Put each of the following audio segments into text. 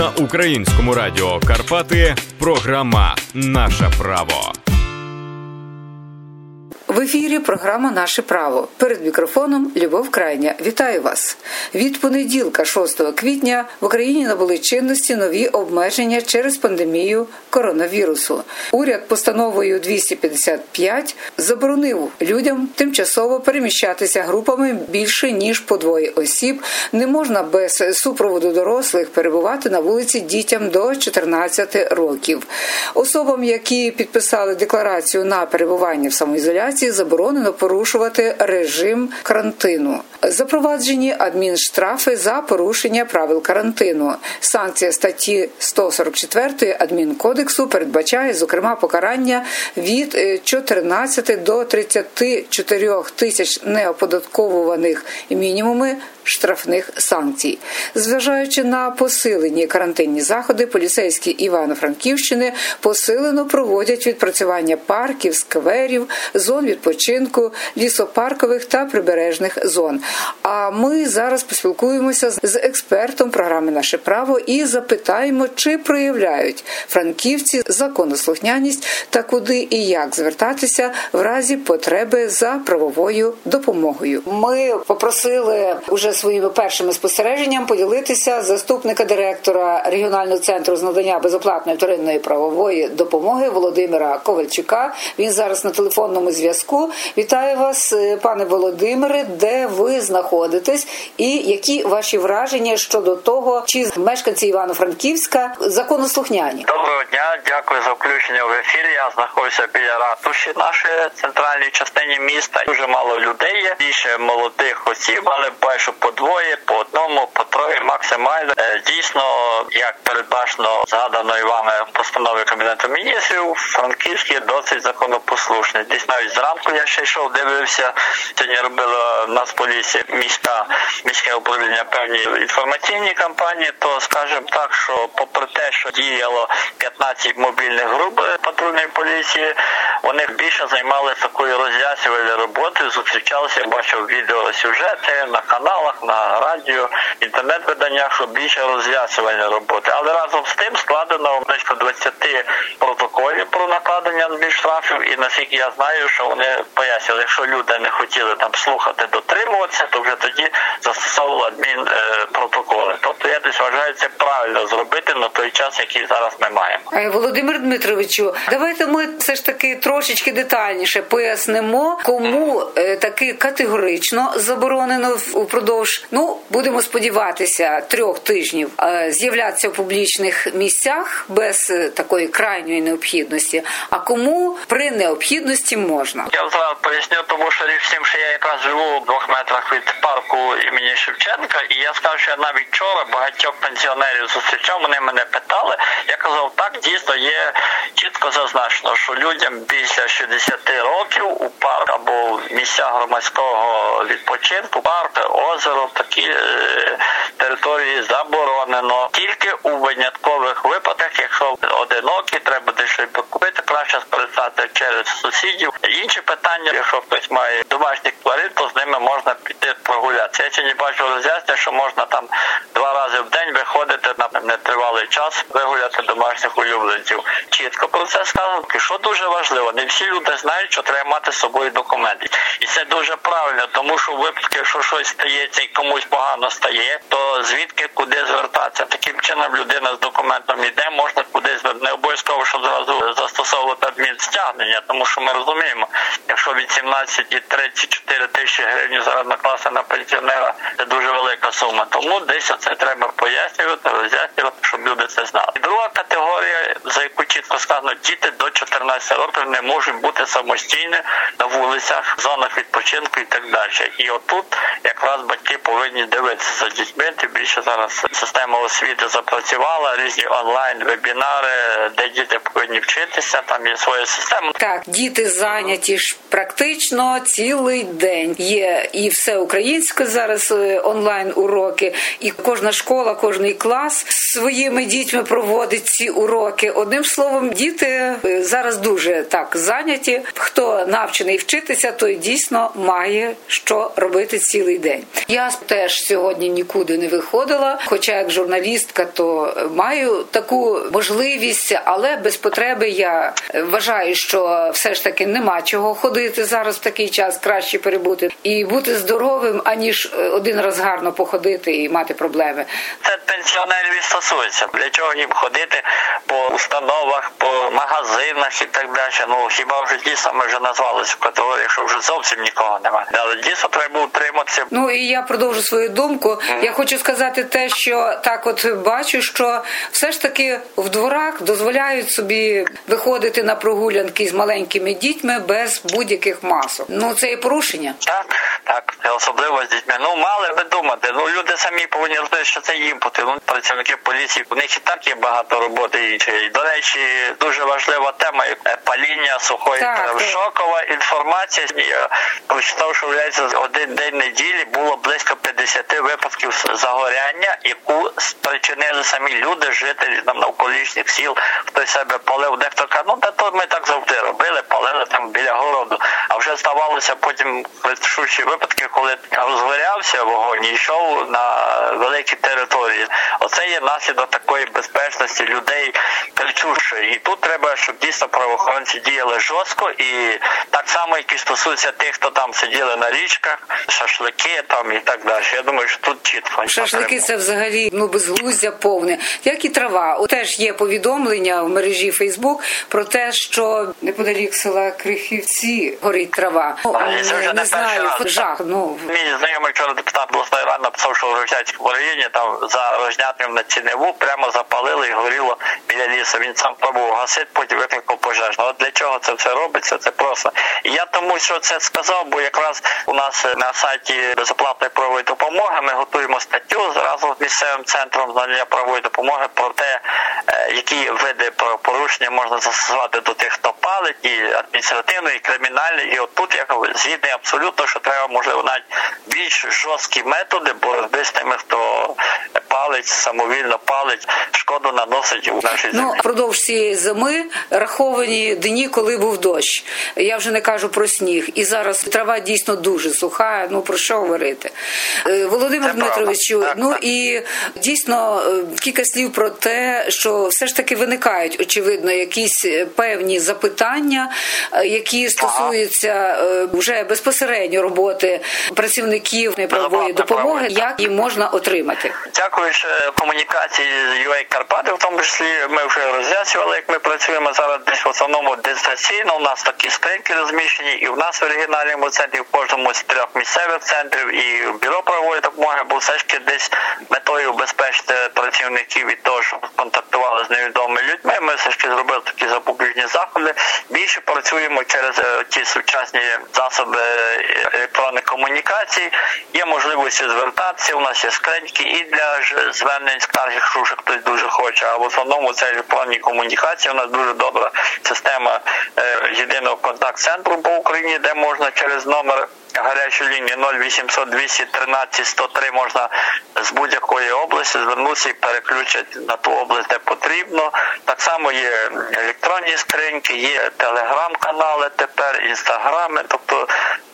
на українському радіо Карпати. Програма Наше право. В ефірі програма Наше право перед мікрофоном Любов Крайня. Вітаю вас від понеділка, 6 квітня, в Україні набули чинності нові обмеження через пандемію коронавірусу. Уряд постановою 255 заборонив людям тимчасово переміщатися групами більше ніж по двоє осіб. Не можна без супроводу дорослих перебувати на вулиці дітям до 14 років. Особам, які підписали декларацію на перебування в самоізоляції заборонено порушувати режим карантину. Запроваджені адмінштрафи за порушення правил карантину. Санкція статті 144 адмінкодексу передбачає зокрема покарання від 14 до 34 тисяч неоподатковуваних мінімуми штрафних санкцій. Зважаючи на посилені карантинні заходи, поліцейські Івано-Франківщини посилено проводять відпрацювання парків, скверів, зон відпочинку, лісопаркових та прибережних зон. А ми зараз поспілкуємося з експертом програми Наше право і запитаємо, чи проявляють франківці законослухняність та куди і як звертатися в разі потреби за правовою допомогою. Ми попросили уже своїми першими спостереженнями поділитися заступника директора регіонального центру з надання безоплатної вторинної правової допомоги Володимира Ковальчука. Він зараз на телефонному зв'язку. Вітаю вас, е, пане Володимире, де ви знаходитесь, і які ваші враження щодо того, чи мешканці Івано-Франківська законослухняні? Доброго дня, дякую за включення в ефір. Я знаходжуся біля ратуші нашої центральній частині міста. Дуже мало людей є більше молодих осіб, але бачу по двоє, по одному, по троє максимально. Е, дійсно, як передбачено згаданою вами постанови кабінету міністрів, Франківський досить законопослушний. Десь навіть зранку я ще йшов, дивився. Сьогодні робила нас поліція міська міське управління певні інформаційні кампанії. То скажімо так, що попри те, що діяло 15 мобільних груп патрульної поліції, вони більше займалися такою роз'яснювальною роботою. Зустрічалися, бачив відеосюжети на каналах, на радіо, інтернет-виданнях, що більше роз'яснювальної роботи. Але разом з тим складено близько 20 протоколів про накладення адмінштрафів, і наскільки я знаю, що вони пояснювали, якщо люди не хотіли там слухати, дотримуватися, то вже тоді застосовували адмінпротоколи. Тобто я десь вважаю це правильно зробити на той час, який зараз ми маємо. Володимир Дмитровичу, давайте ми все ж таки трошечки детальніше пояснимо, кому таки категорично заборонено впродовж, ну будемо сподіватися, трьох тижнів з'являтися в публічних місцях без такої крайньої необхідності. А кому при необхідності можна? Я зараз поясню, тому що річ всім, що я якраз живу в двох метрах від парку імені Шевченка, і я скажу, що я навіть вчора багатьох пенсіонерів зустрічав. Вони мене питали. Я казав, так дійсно є чітко зазначено, що людям після 60 років у парк або в місцях громадського відпочинку, парк, озеро, такі е, території заборонено. Тільки у виняткових випадках, якщо одинокі, треба дещо купити, краще скористати через сусідів. Інші питання, якщо хтось має домашніх тварин, то з ними можна піти прогулятися. Я не бачу роз'яснення, що можна там два рази в день виходити на нетривалий час, вигуляти домашніх улюбленців. Чітко про це сказано. Що дуже важливо, не всі люди знають, що треба мати з собою документи, і це дуже правильно, тому що в випадку, якщо щось стається і комусь погано стає, то звідки куди звертатися? Таким чином людина з документом йде, можна кудись не обов'язково, щоб зразу застосовувати адмінстягнення, тому що ми розуміємо, якщо від 17 і 34 тисячі гривень зараз накласти на пенсіонера, це дуже велика сума. Тому десь це треба пояснювати, роз'яснювати, щоб люди це знали. І друга категорія, за яку чітко сказано, діти до 14 років не можуть бути самостійні на вулицях, зонах відпочинку і так далі. І отут якраз батьки повинні дивитися за дітьми. Тим більше зараз система освіти запрацювала, різні онлайн вебінари, де діти повинні вчитися. там є своя система. Так, діти зайняті ж практично цілий день. Є і все українське зараз е, онлайн уроки, і кожна школа, кожний клас своїми дітьми проводить ці уроки. Одним словом, діти е, зараз дуже так зайняті. Хто навчений вчитися, той дійсно має що робити цілий день. Я теж сьогодні нікуди не виходила, хоча як журналістка, то маю таку можливість, але без потреби я вважаю, що все ж таки нема чого ходити зараз в такий час, краще перебути і бути здоровим, аніж один раз гарно походити і мати проблеми. Це пенсіонерів і стосується. Для чого їм ходити по установах, по магазинах і так далі. Ну хіба вже дійсно ми вже назвалися в категорії, що вже зовсім нікого немає. Але дійсно треба утриматися. Ну і я продовжу свою думку. Mm. Я хочу сказати те, що так, от бачу, що все ж таки в дворах дозволяють собі виходити на прогулянки з маленькими дітьми без будь-яких масок. Ну це і порушення. Так, так, особливо з дітьми. Ну мали би думати. Ну люди самі повинні розуміти, що це їм потрібно. Працівники поліції у них і так є багато роботи іншої. До речі, дуже важлива тема паління сухої так, шокова інформація. Я прочитав, що виявляється, один день неділі було близько 50 випадків загоряння, яку спричинили самі люди, жителі там навколишніх сіл. Хтось себе палив, дехто каже, ну та то ми так завжди робили, палили там біля городу. А вже ставалося потім кричущі випадки, коли розгорявся вогонь і йшов на великі території. Оце є наслідок такої безпечності людей кричущої. І тут треба, щоб дійсно правоохоронці діяли жорстко і так само, як і стосується тих, хто там сиділи на річках, шашлики там і так далі. Я думаю, що тут чітко шашлики це взагалі ну безглуздя повне, як і трава. О, теж є повідомлення в мережі Фейсбук про те, що неподалік села Крихівці горить трава. Ну, не, не, не знаю, жах. Ну мій знайомий вчора депутат обласної ради написав, що в Рождятському районі там за Рожнятним на ціневу прямо запалили і горіло біля лісу. Він сам пробував гасити, потім викликав пожежну. От для чого це все робиться? Це просто я тому, що це сказав, бо якраз у нас на сайті безоплатної правової допомоги ми готуємо статтю зразу з місцевим центром знання правової допомоги про те, е, які види правопорушення можна застосувати до тих, хто палить, і адміністративної, і кримінальної. І от тут я згідний абсолютно, що треба можливо навіть більш жорсткі методи боротьби з тими, хто палить, самовільно палить, шкоду наносить у нашій ну, землі. Ну, Продовж цієї зими раховані дні, коли був дощ. Я вже не кажу про сніг. І зараз трава дійсно дуже суха. Ну про що говорити? Е, Володимир Дмитровичу, ну і дійсно е, кілька слів про те, що все ж таки виникають очевидно якісь е, певні запитання, які стосуються вже безпосередньо роботи працівників неправової допомоги, як їм можна отримати. Дякуючи комунікації з UA Карпати, в тому числі ми вже роз'яснювали, як ми працюємо зараз. Десь в основному дистанційно. У нас такі скриньки розміщені, і в нас в оригінальному центрі в кожному з трьох місцевих центрів і в бюро правової допомоги, бо все ж таки десь метою убезпечити працівників від того, щоб контактували з невідомими людьми. Ми все ж таки зробили такі запобіжні заходи. Більше працюємо через е, ті сучасні засоби електронних комунікацій. Є можливості звертатися. У нас є скриньки і для звернень скарги, якщо хтось дуже хоче. А в основному це електронні комунікації. У нас дуже добра система е, єдиного контакт-центру по Україні, де можна через номер гарячої лінію 0800 213 103 можна з будь-якої області звернутися і переключити на ту область, де потрібно. Так само є електронні скриньки, є телеграм-канали тепер, інстаграми. Тобто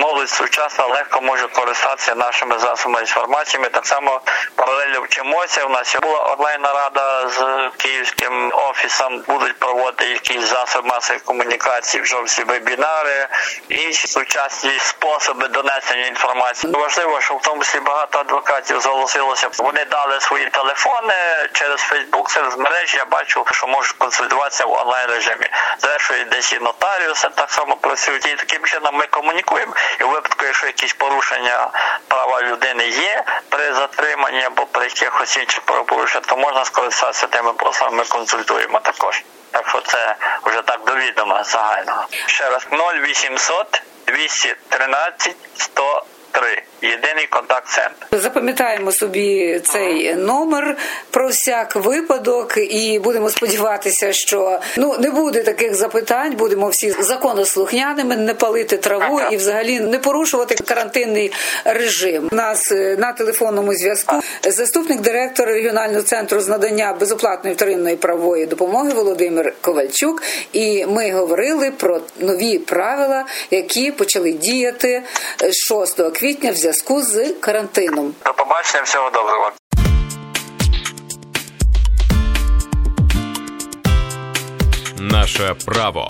молодь сучасна легко може користатися нашими засобами інформації. Ми так само паралельно вчимося. У нас була онлайн нарада з київським офісом. Будуть проводити якісь засоби масової комунікації, вже всі вебінари, інші сучасні способи донесення інформації. Важливо, що в тому числі багато адвокатів зголосилося. Вони дали свої телефони через Фейсбук, через мережі. Я бачу, що можуть консультуватися в онлайн режимі. Зрештою, десь і нотаріуси так само працюють. І таким чином ми комунікуємо. І у випадку, якщо якісь порушення права людини є при затриманні або при якихось інших правопорушеннях, то можна скористатися тими послугами, ми консультуємо також. Так що це вже так довідомо загально. Ще раз 0800 213 103. Єдиний контакт-центр. Запам'ятаємо собі цей номер про всяк випадок, і будемо сподіватися, що ну не буде таких запитань. Будемо всі законослухняними, не палити траву і взагалі не порушувати карантинний режим. У Нас е, на телефонному зв'язку заступник директора регіонального центру з надання безоплатної вторинної правової допомоги Володимир Ковальчук. І ми говорили про нові правила, які почали діяти 6 квітня в зв'язку з карантином. До побачення, всього доброго. Наше право.